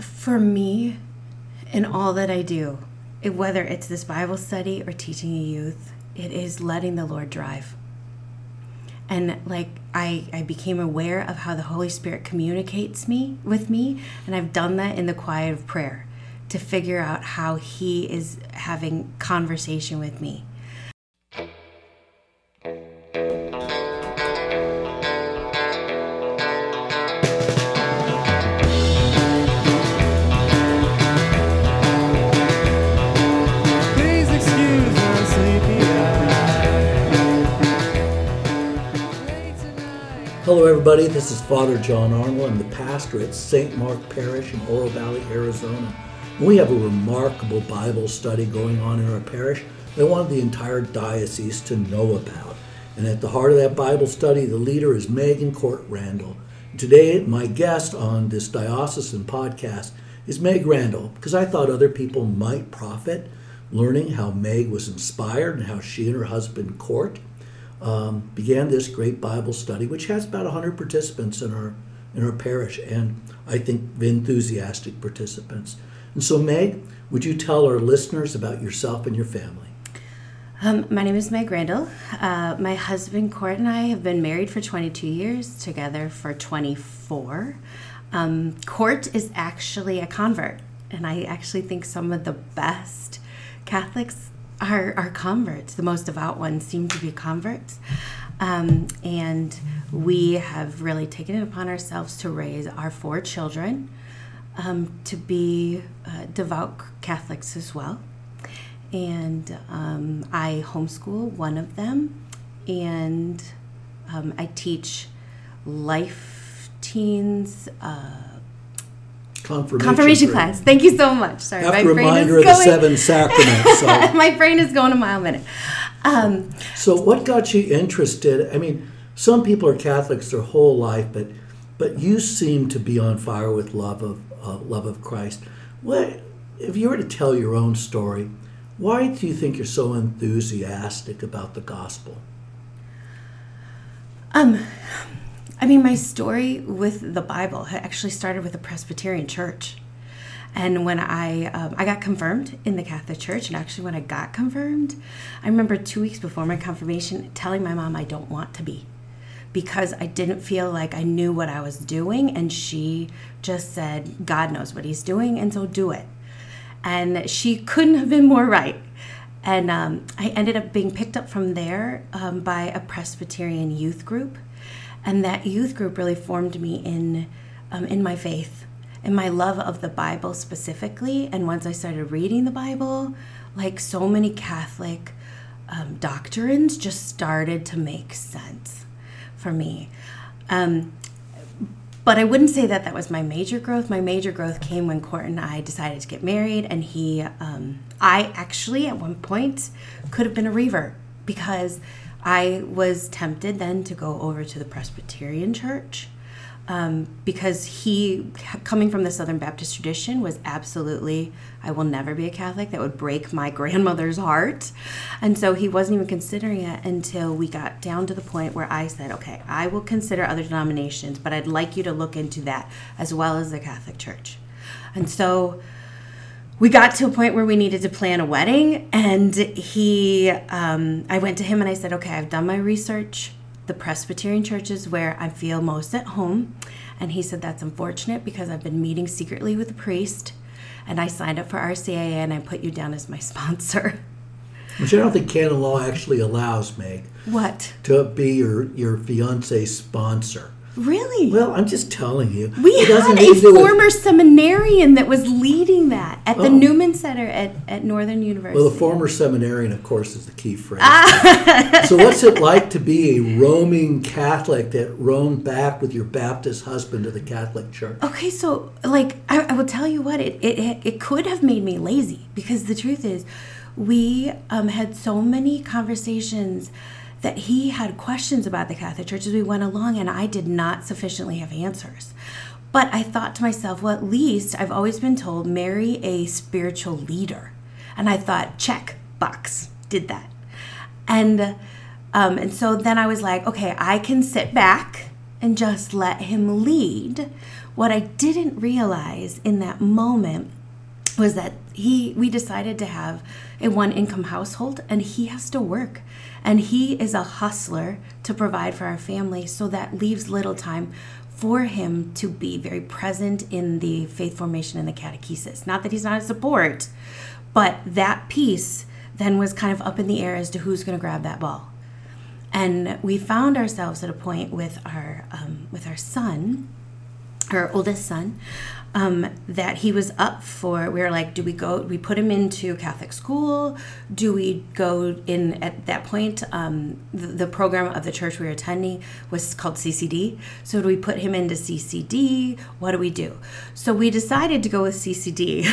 For me, in all that I do, whether it's this Bible study or teaching a youth, it is letting the Lord drive. And like I, I became aware of how the Holy Spirit communicates me with me, and I've done that in the quiet of prayer to figure out how He is having conversation with me. Everybody. This is Father John Arnold. I'm the pastor at St. Mark Parish in Oro Valley, Arizona. We have a remarkable Bible study going on in our parish that I wanted the entire diocese to know about. And at the heart of that Bible study, the leader is Meg and Court Randall. Today, my guest on this diocesan podcast is Meg Randall because I thought other people might profit learning how Meg was inspired and how she and her husband Court um, began this great Bible study, which has about 100 participants in our in our parish, and I think enthusiastic participants. And so, Meg, would you tell our listeners about yourself and your family? Um, my name is Meg Randall. Uh, my husband Court and I have been married for 22 years, together for 24. Um, Court is actually a convert, and I actually think some of the best Catholics are, are converts. The most devout ones seem to be converts. Um, and we have really taken it upon ourselves to raise our four children um, to be uh, devout Catholics as well and um, I homeschool one of them, and um, I teach life teens uh, Confirmation, confirmation class. Thank you so much. Sorry, After a reminder of the seven sacraments. So, my brain is going a mile a minute. Um, so, what got you interested? I mean, some people are Catholics their whole life, but but you seem to be on fire with love of uh, love of Christ. What if you were to tell your own story? Why do you think you're so enthusiastic about the gospel? Um, I mean, my story with the Bible actually started with a Presbyterian church. And when I um, I got confirmed in the Catholic Church, and actually when I got confirmed, I remember two weeks before my confirmation telling my mom I don't want to be, because I didn't feel like I knew what I was doing, and she just said God knows what He's doing, and so do it. And she couldn't have been more right. And um, I ended up being picked up from there um, by a Presbyterian youth group, and that youth group really formed me in um, in my faith, and my love of the Bible specifically. And once I started reading the Bible, like so many Catholic um, doctrines just started to make sense for me. Um, but I wouldn't say that that was my major growth. My major growth came when Court and I decided to get married, and he, um, I actually at one point could have been a revert because I was tempted then to go over to the Presbyterian church um, because he, coming from the Southern Baptist tradition, was absolutely, I will never be a Catholic. That would break my grandmother's heart. And so he wasn't even considering it until we got down to the point where I said, okay, I will consider other denominations, but I'd like you to look into that as well as the Catholic Church. And so we got to a point where we needed to plan a wedding and he um, i went to him and i said okay i've done my research. The presbyterian church is where i feel most at home. And he said that's unfortunate because i've been meeting secretly with a priest and i signed up for rcia and i put you down as my sponsor. Which I don't think canon law actually allows, Meg, what? To be your, your fiance's sponsor. Really Well, I'm just telling you. we it had a do with- former seminarian that was leading that at the Oh. newman center at, at northern university Well, the former seminarian, of course, is the key phrase. Ah. so, what's it like to be a roaming Catholic that roamed back with your Baptist husband to the Catholic Church? Okay, so like I, I will tell you what it, it it could have made me lazy because the truth is, we um, had so many conversations that he had questions about the Catholic Church as we went along, and I did not sufficiently have answers. But I thought to myself, well, at least I've always been told marry a spiritual leader, and I thought check box did that, and um, and so then I was like, okay, I can sit back and just let him lead. What I didn't realize in that moment was that he we decided to have a one income household and he has to work. And he is a hustler to provide for our family so that leaves little time for him to be very present in the faith formation and the catechesis. Not that he's not a support but that piece then was kind of up in the air as to who's going to grab that ball. And we found ourselves at a point with our um, with our son our oldest son um, that he was up for we were like do we go we put him into catholic school? Do we go in at that point um, the, the program of the church we were attending was called ccd so do we put him into ccd what do we do? So we decided to go with ccd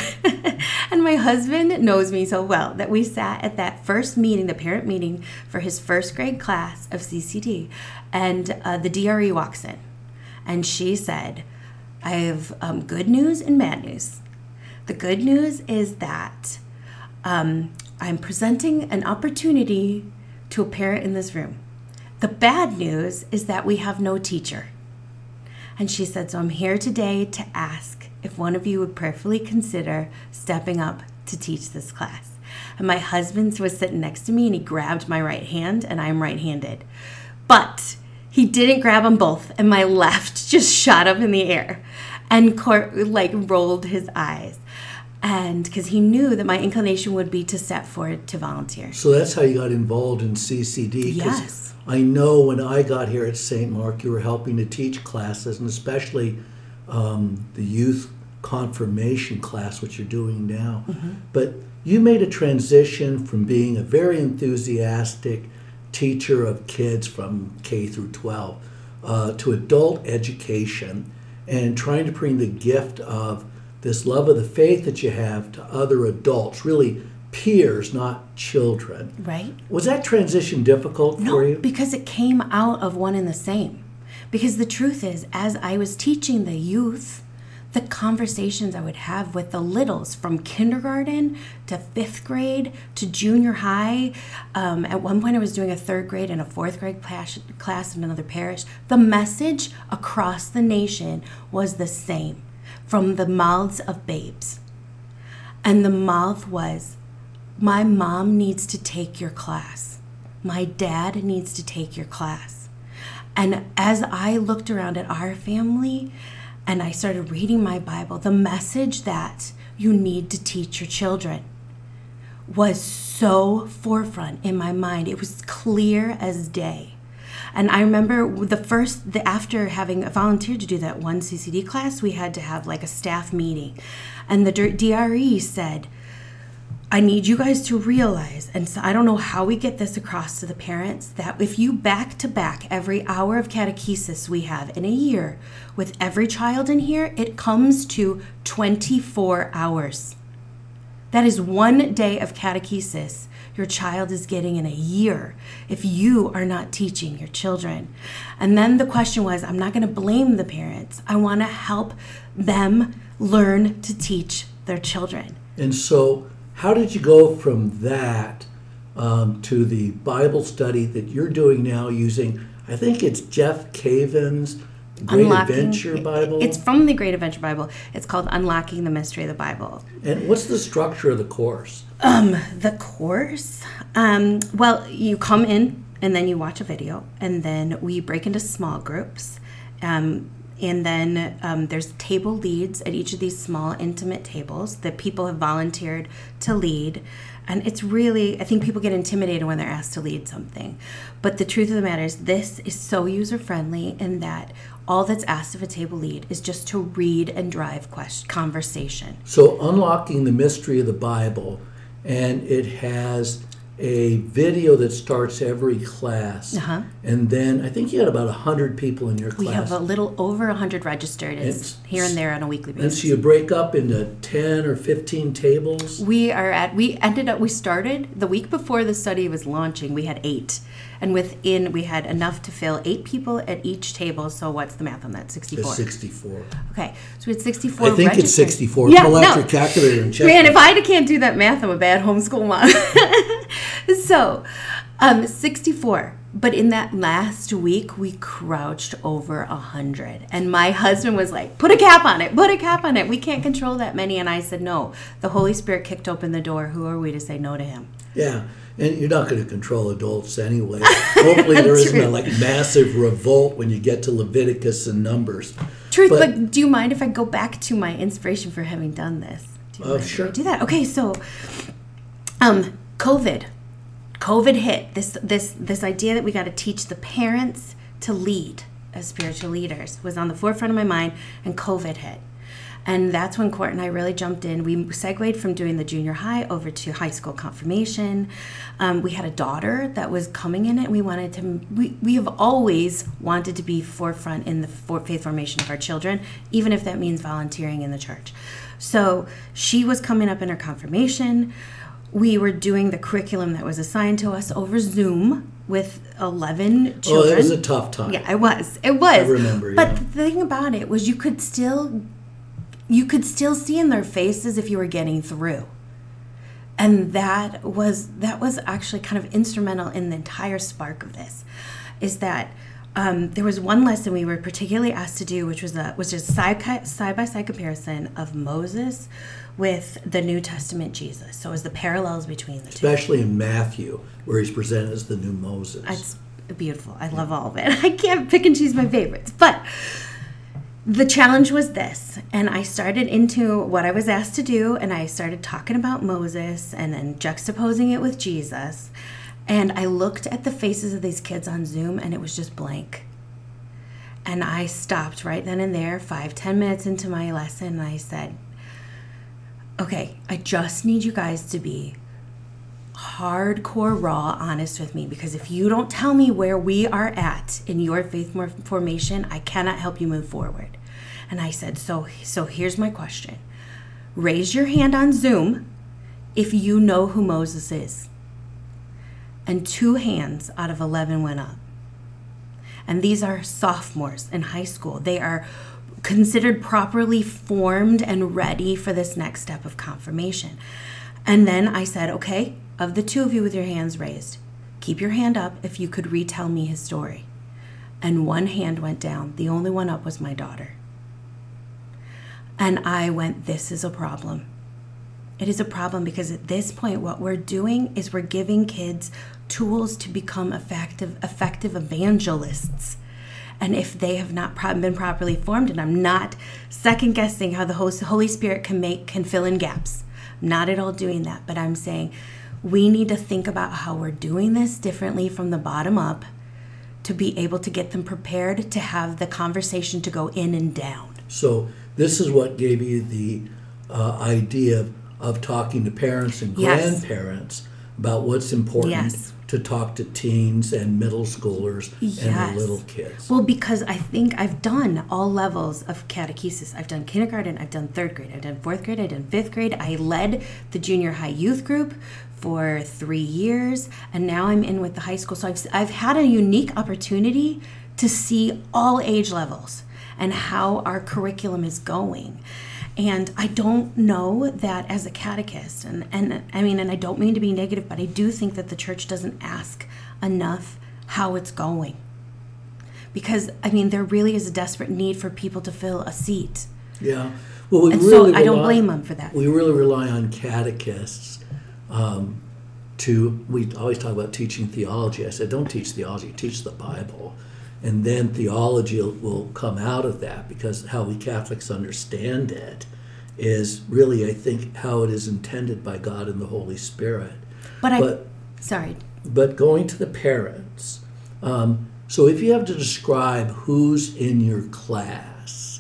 and my husband knows me so well that we sat at that first meeting the parent meeting for his first grade class of ccd and uh, the dre walks in. And she said I have um, good news and bad news. The good news is that um, I'm presenting an opportunity to a parent in this room. The bad news is that we have no teacher. And she said, So I'm here today to ask if one of you would prayerfully consider stepping up to teach this class. And my husband was sitting next to me and he grabbed my right hand, and I'm right handed. But he didn't grab them both, and my left just shot up in the air and Court like rolled his eyes. And because he knew that my inclination would be to step forward to volunteer. So that's how you got involved in CCD. Yes. I know when I got here at St. Mark, you were helping to teach classes, and especially um, the youth confirmation class, which you're doing now. But you made a transition from being a very enthusiastic teacher of kids from K through 12 uh, to adult education and trying to bring the gift of this love of the faith that you have to other adults, really peers, not children. Right? Was that transition difficult No, for you? because it came out of one and the same. Because the truth is, as I was teaching the youth, the conversations I would have with the littles from kindergarten to fifth grade to junior high. Um, at one point, I was doing a third grade and a fourth grade class, class in another parish. The message across the nation was the same from the mouths of babes. And the mouth was, My mom needs to take your class. My dad needs to take your class. And as I looked around at our family and I started reading my Bible, the message that you need to teach your children was so forefront in my mind. It was clear as day. And I remember the first, the after having volunteered to do that one CCD class, we had to have like a staff meeting. And the DRE said, I need you guys to realize, and so I don't know how we get this across to the parents, that if you back to back every hour of catechesis we have in a year with every child in here, it comes to 24 hours. That is one day of catechesis your child is getting in a year if you are not teaching your children. And then the question was I'm not going to blame the parents, I want to help them learn to teach their children. And so, how did you go from that um, to the Bible study that you're doing now using, I think it's Jeff Cavins' Great Adventure Bible? It's from the Great Adventure Bible. It's called Unlocking the Mystery of the Bible. and what's the structure of the course? The course, um, well, you come in and then you watch a video, and then we break into small groups. Um, and then um, there's table leads at each of these small, intimate tables that people have volunteered to lead. And it's really, I think people get intimidated when they're asked to lead something. But the truth of the matter is, this is so user friendly in that all that's asked of a table lead is just to read and drive question, conversation. So, unlocking the mystery of the Bible, and it has a video that starts every class. Uh-huh. And then I think you had about 100 people in your class. We have a little over 100 registered. Here and there on a weekly basis. and so you break up into 10 or 15 tables. we are at, we ended up, we started the week before the study was launching, we had eight. And within, we had enough to fill eight people at each table. So what's the math on that? 64. It's 64. Okay. So we had 64 I think registered. it's 64. Yeah, Pull out no. your calculator and check. Man, it. if I can't do that math, I'm a bad homeschool mom. so, um, 64 But in that last week, we crouched over a hundred, and my husband was like, "Put a cap on it. Put a cap on it. We can't control that many." And I said, "No. The Holy Spirit kicked open the door. Who are we to say no to Him?" Yeah, and you're not going to control adults anyway. Hopefully, there isn't a like massive revolt when you get to Leviticus and Numbers. Truth, But- but, do you mind if I go back to my inspiration for having done this? Do you mind if sure. I do that? Okay, so um COVID. COVID hit. This this this idea that we got to teach the parents to lead as spiritual leaders was on the forefront of my mind and COVID hit. And that's when Court and I really jumped in. We segued from doing the junior high over to high school confirmation. Um, we had a daughter that was coming in it. We wanted to, we, we have always wanted to be forefront in the for, faith formation of our children, even if that means volunteering in the church. So she was coming up in her confirmation. We were doing the curriculum that was assigned to us over Zoom with 11 children. Oh, it was a tough time. Yeah, it was. It was. I remember, But yeah. the thing about it was you could still you could still see in their faces if you were getting through. And that was that was actually kind of instrumental in the entire spark of this. Is that um, there was one lesson we were particularly asked to do, which was a was just side side by side comparison of Moses with the New Testament Jesus. So it was the parallels between the two. Especially in Matthew, where he's presented as the new Moses. It's beautiful. I love all of it. I can't pick and choose my favorites. But the challenge was this. And I started into what I was asked to do, and I started talking about Moses and then juxtaposing it with Jesus. And I looked at the faces of these kids on Zoom, and it was just blank. And I stopped right then and there, five, ten minutes into my lesson, and I said, Okay, I just need you guys to be hardcore raw honest with me because if you don't tell me where we are at in your faith formation i cannot help you move forward and i said so so here's my question raise your hand on zoom if you know who moses is and two hands out of 11 went up and these are sophomores in high school. They are considered properly formed and ready for this next step of confirmation. And then I said, okay, of the two of you with your hands raised, keep your hand up if you could retell me his story. And one hand went down. The only one up was my daughter. And I went, this is a problem. It is a problem because at this point, what we're doing is we're giving kids tools to become effective, effective evangelists. And if they have not been properly formed, and I'm not second guessing how the Holy Spirit can make can fill in gaps, I'm not at all doing that. But I'm saying we need to think about how we're doing this differently from the bottom up to be able to get them prepared to have the conversation to go in and down. So this is what gave you the uh, idea of, of talking to parents and Yes. grandparents about what's important Yes. To talk to teens and middle schoolers and the little kids. Well, because I think I've done all levels of catechesis. I've done kindergarten, I've done third grade, I've done fourth grade, I've done fifth grade. I led the junior high youth group for three years, and now I'm in with the high school. So I've, I've had a unique opportunity to see all age levels and how our curriculum is going. And I don't know that as a catechist, and, and I mean, and I don't mean to be negative, but I do think that the church doesn't ask enough how it's going because I mean there really is a desperate need for people to fill a seat. Yeah. Well, we And really so I don't blame them for that. We really rely on catechists um, to. We always talk about teaching theology. I said, don't teach theology, teach the Bible, and then theology will, come out of that because how we Catholics understand it is really, I think, how it is intended by God and the Holy Spirit. But I sorry. but going to the parents. Um, so if you have to describe who's in your class,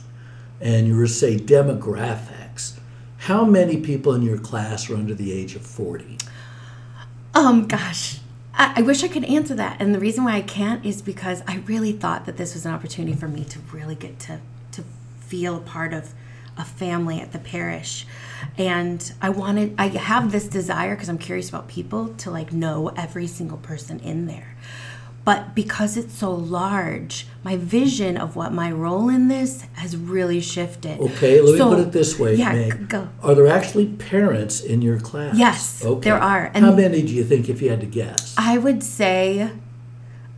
and you were to say demographics, how many people in your class are under the age of forty? Um gosh. I, I wish I could answer that. And the reason why I can't is because I really thought that this was an opportunity for me to really get to to feel part of a family at the parish. And I wanted I have this desire because I'm curious about people to like know every single person in there. But because it's so large, my vision of what my role in this has really shifted. Okay, let me So- put it this way, Yeah, go. Are there actually parents in your class? Yes, okay. there are, How many do you think, if you had to guess? I would say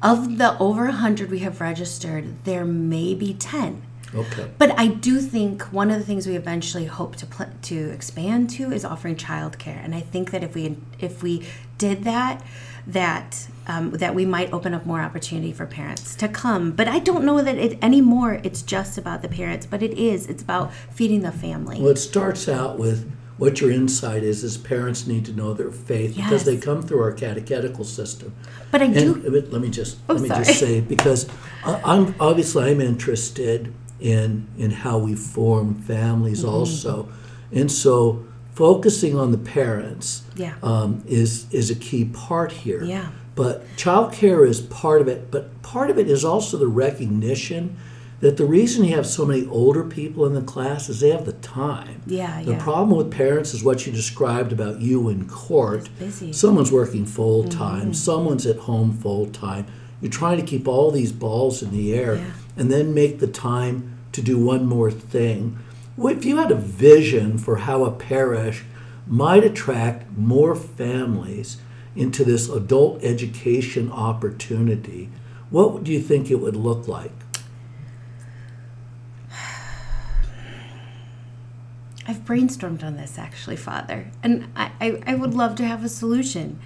of the over 100 we have registered, there may be 10. Okay. But I do think one of the things we eventually hope to pl- to expand to is offering childcare, and I think that if we if we did that, that um, that we might open up more opportunity for parents to come. But I don't know that it anymore. It's just about the parents, but it is. It's about feeding the family. Well, it starts out with what your insight is. Is parents need to know their faith because they come through our catechetical system. But I do. but let me just Oh, let me sorry. just say because I, I'm obviously I'm interested in in how we form families Mm-hmm. also, and so focusing on the parents Yeah. um, is is a key part here. Yeah. But childcare is part of it, but part of it is also the recognition that the reason you have so many older people in the class is they have the time. Yeah, The yeah. problem with parents is what you described about you in Court. busy. Someone's working full Mm-hmm. time, someone's at home full time. You're trying to keep all these balls in the air Yeah. and then make the time to do one more thing. If you had a vision for how a parish might attract more families into this adult education opportunity, what do you think it would look like? I've brainstormed on this actually, Father, and I, I, I would love to have a solution.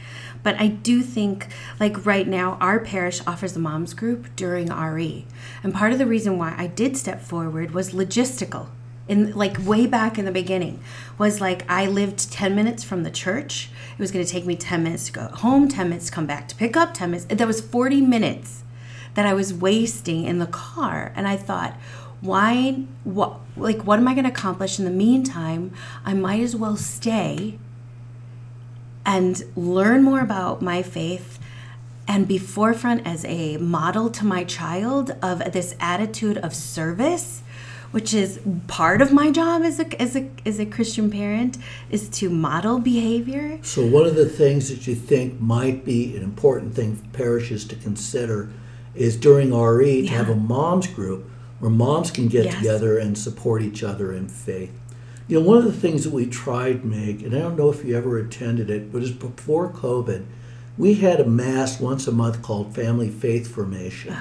But I do think, like right now, our parish offers a moms group during RE. And part of the reason why I did step forward was logistical. In like way back in the beginning, was like I lived 10 minutes from the church. It was going to take me 10 minutes to go home, 10 minutes to come back to pick up, 10 minutes. That was 40 minutes that I was wasting in the car. And I thought, why, what, like, what am I going to accomplish in the meantime? I might as well stay and learn more about my faith and be forefront as a model to my child of this attitude of service which is part of my job as a, as a, as a christian parent is to model behavior So, one of the things that you think might be an important thing for parishes to consider is during RE to have a moms group where moms can get Yes. together and support each other in faith. You know, one of the things that we tried, Meg, and I don't know if you ever attended it, but it's before COVID, we had a mass once a month called Family Faith Formation.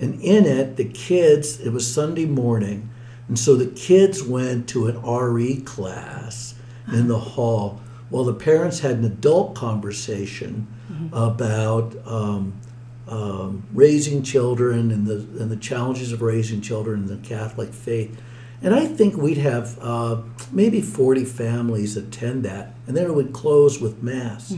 And in it, the kids, it was Sunday morning, and so the kids went to an RE class in the hall while the parents had an adult conversation about um, um, raising children and the, and the challenges of raising children in the Catholic faith. And I think we'd have uh, maybe 40 families attend that, and then it would close with Mass.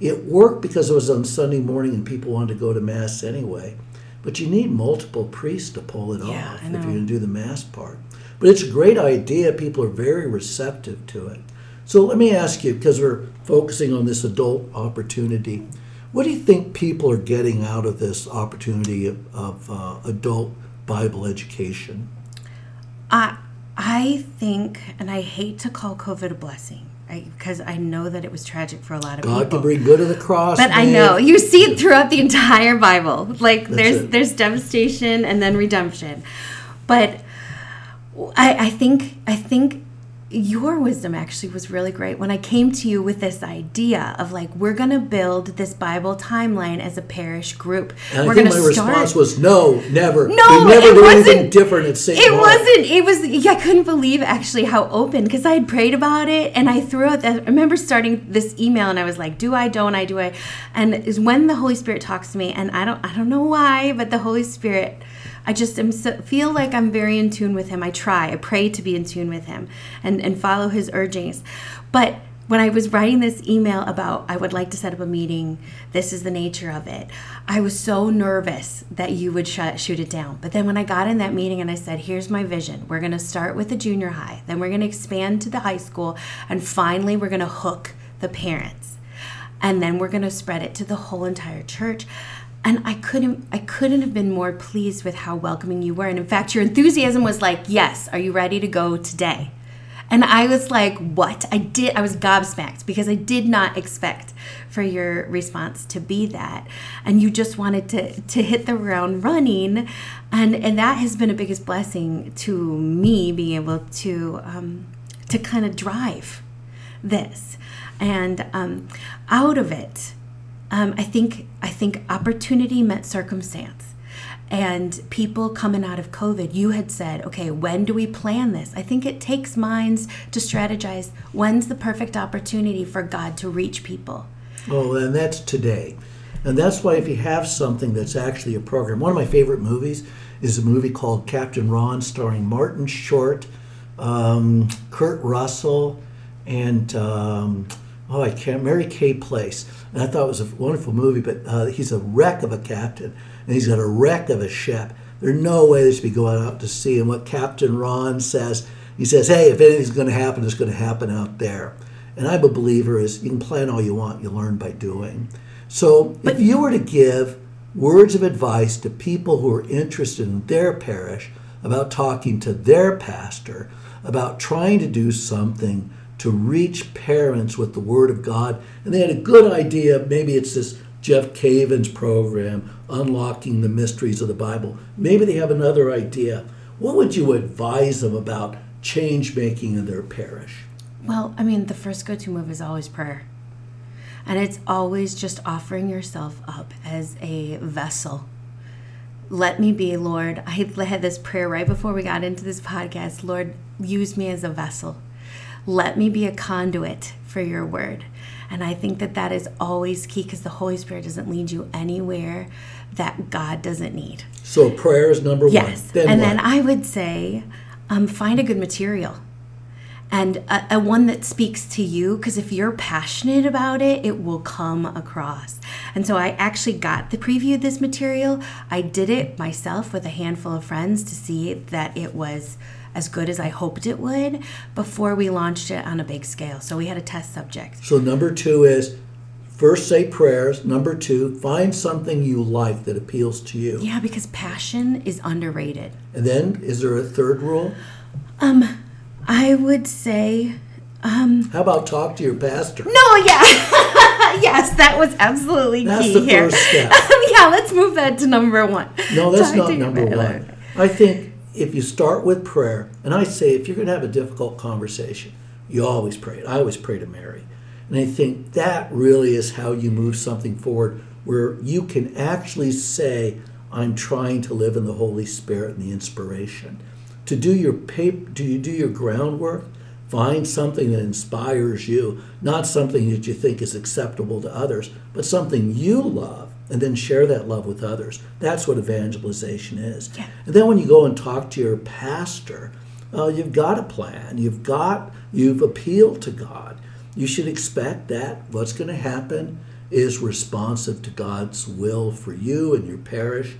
It worked because it was on Sunday morning and people wanted to go to Mass anyway. But you need multiple priests to pull it Yeah, off if you're going to do the Mass part. But it's a great idea. People are very receptive to it. So let me ask you, because we're focusing on this adult opportunity, what do you think people are getting out of this opportunity of, of uh, adult Bible education? I I think, and I hate to call COVID a blessing, because I know that it was tragic for a lot of God people. God can bring good to the cross. but I know you see it throughout the entire Bible. Like there's it. there's devastation and then redemption. But I, I think I think your wisdom actually was really great when I came to you with this idea of like we're gonna build this Bible timeline as a parish group. And we're I think my gonna response was no, never. No, we never it do anything wasn't- different at St. It Mark. wasn't. It was. Yeah, I couldn't believe actually how open because I had prayed about it and I threw out that. I remember starting this email and I was like, "Do I? Don't I? Do I?" And is when the Holy Spirit talks to me, and I don't. I don't know why, but the Holy Spirit. I just am so, feel like I'm very in tune with Him. I try. I pray to be in tune with Him and and follow His urgings, but when I was writing this email about I would like to set up a meeting, this is the nature of it. I was so nervous that you would shoot it down. But then when I got in that meeting and I said, "Here's my vision. We're going to start with the junior high, then we're going to expand to the high school, and finally we're going to hook the parents." And then we're going to spread it to the whole entire church. And I couldn't I couldn't have been more pleased with how welcoming you were. And in fact, your enthusiasm was like, "Yes, are you ready to go today?" And I was like, what? I did, I was gobsmacked because I did not expect for your response to be that. And you just wanted to, to hit the ground running. And, and that has been a biggest blessing to me being able to, um, to kind of drive this. And um, out of it, Um, I think I think opportunity met circumstance, and people coming out of COVID. You had said, okay, when do we plan this? I think it takes minds to strategize. When's the perfect opportunity for God to reach people? Oh, and that's today. And that's why if you have something that's actually a program, one of my favorite movies is a movie called Captain Ron, starring Martin Short, um, Kurt Russell, and um, oh, I can't, Mary Kay Place. And I thought it was a wonderful movie, but uh, he's a wreck of a captain, and he's got a wreck of a ship. There's no way they should be going out to sea. And what Captain Ron says, he says, hey, if anything's going to happen, it's going to happen out there. And I'm a believer is you can plan all you want, you learn by doing. So if you were to give words of advice to people who are interested in their parish about talking to their pastor, about trying to do something to reach parents with the Word of God, and they had a good idea, maybe it's this Jeff Cavins' program, Unlocking the Mysteries of the Bible. Maybe they have another idea. What would you advise them about change making in their parish? Well, I mean, the first go to move is always prayer. And it's always just offering yourself up as a vessel. Let me be, Lord. I had this prayer right before we got into this podcast. Lord, use me as a vessel. Let me be a conduit for your word. And I think that that is always key because the Holy Spirit doesn't lead you anywhere that God doesn't need. So prayer is number Yes. one. Then and what? then I would say um, find a good material and a, a one that speaks to you because if you're passionate about it, it will come across. And so I actually got the preview of this material. I did it myself with a handful of friends to see that it was as good as I hoped it would before we launched it on a big scale. So we had a test subject. So number two is first say prayers. Number two, find something you like that appeals to you. Yeah, because passion is underrated. And then is there a third rule? Um, I would say um, How about talk to your pastor? No, yeah. yes, that was absolutely That's key the here. first step. yeah, let's move that to number one. No, that's Talk not number one. I think if you start with prayer, and I say if you're going to have a difficult conversation, you always pray. I always pray to Mary. And I think that really is how you move something forward where you can actually say, I'm trying to live in the Holy Spirit and the inspiration. To do your paper, do you do your groundwork? Find something that inspires you, not something that you think is acceptable to others, but something you love, and then share that love with others. That's what evangelization is. Yeah. And then when you go and talk to your pastor, uh, you've got a plan. You've got you've appealed to God. You should expect that what's going to happen is responsive to God's will for you and your parish,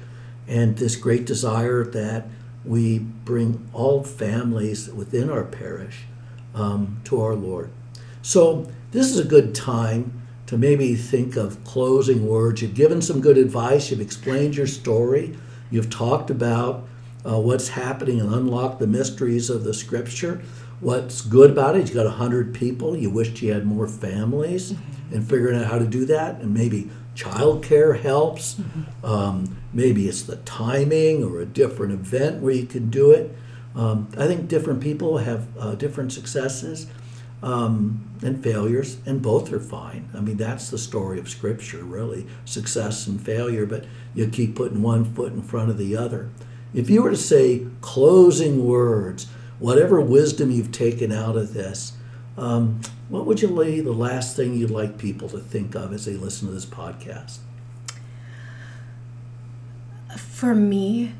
and this great desire that we bring all families within our parish um, to our Lord. So this is a good time to maybe think of closing words. You've given some good advice. You've explained your story. You've talked about uh, what's happening and unlocked the mysteries of the Scripture. What's good about it? You've got hundred people. You wished you had more families, and figuring out how to do that, and maybe childcare helps. Um, maybe it's the timing or a different event where you can do it. Um, I think different people have uh, different successes um, and failures, and both are fine. I mean, that's the story of Scripture, really success and failure, but you keep putting one foot in front of the other. If you were to say closing words, whatever wisdom you've taken out of this, um, what would you lay the last thing you'd like people to think of as they listen to this podcast? For me,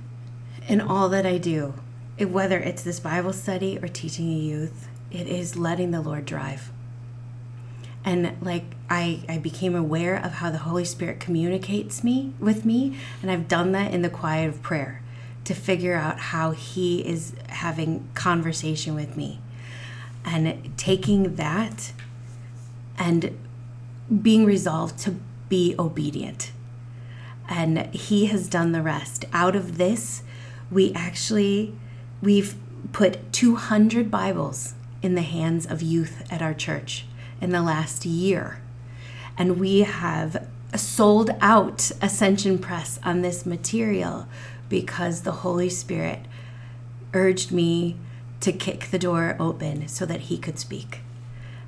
in all that I do, whether it's this Bible study or teaching a youth, it is letting the Lord drive. And like I, I became aware of how the Holy Spirit communicates me with me, and I've done that in the quiet of prayer to figure out how He is having conversation with me, and taking that and being resolved to be obedient. And he has done the rest. Out of this we actually we've put 200 bibles in the hands of youth at our church in the last year. And we have sold out ascension press on this material because the holy spirit urged me to kick the door open so that he could speak.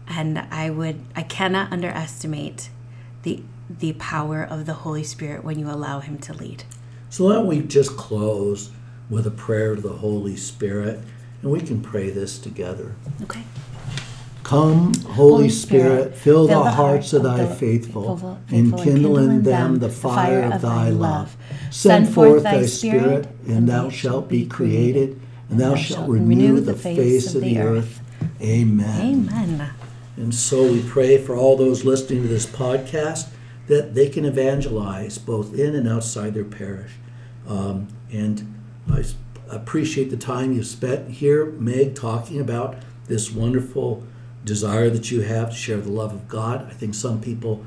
And i would i cannot underestimate the the power of the Holy Spirit when you allow Him to lead. So why don't we just close with a prayer to the Holy Spirit, and we can pray this together. Okay. Come, Holy Spirit, fill the hearts of thy faithful, and kindle in them the fire of thy love. Send forth thy Spirit, and thou shalt be created, and thou shalt renew the face of the earth. Amen. Amen. And so we pray for all those listening to this podcast that they can evangelize both in and outside their parish. Um, and I appreciate the time you've spent here, Meg, talking about this wonderful desire that you have to share the love of God. I think some people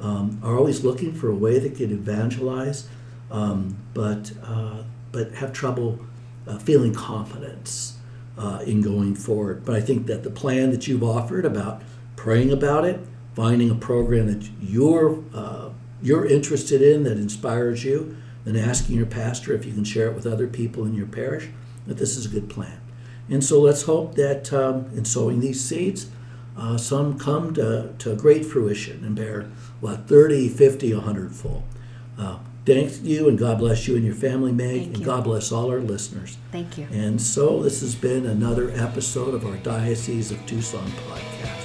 um, are always looking for a way they can evangelize, um, but uh, but have trouble uh, feeling confidence uh, in going forward. But I think that the plan that you've offered about praying about it, finding a program that you're uh, you're interested in that inspires you, and asking your pastor if you can share it with other people in your parish, that this is a good plan. And so let's hope that um, in sowing these seeds, uh, some come to, to great fruition and bear, what, 30, 50, 100 full. Uh, thank you, and God bless you and your family, Meg, Thank and you. God bless all our listeners. Thank you. And so this has been another episode of our Diocese of Tucson podcast.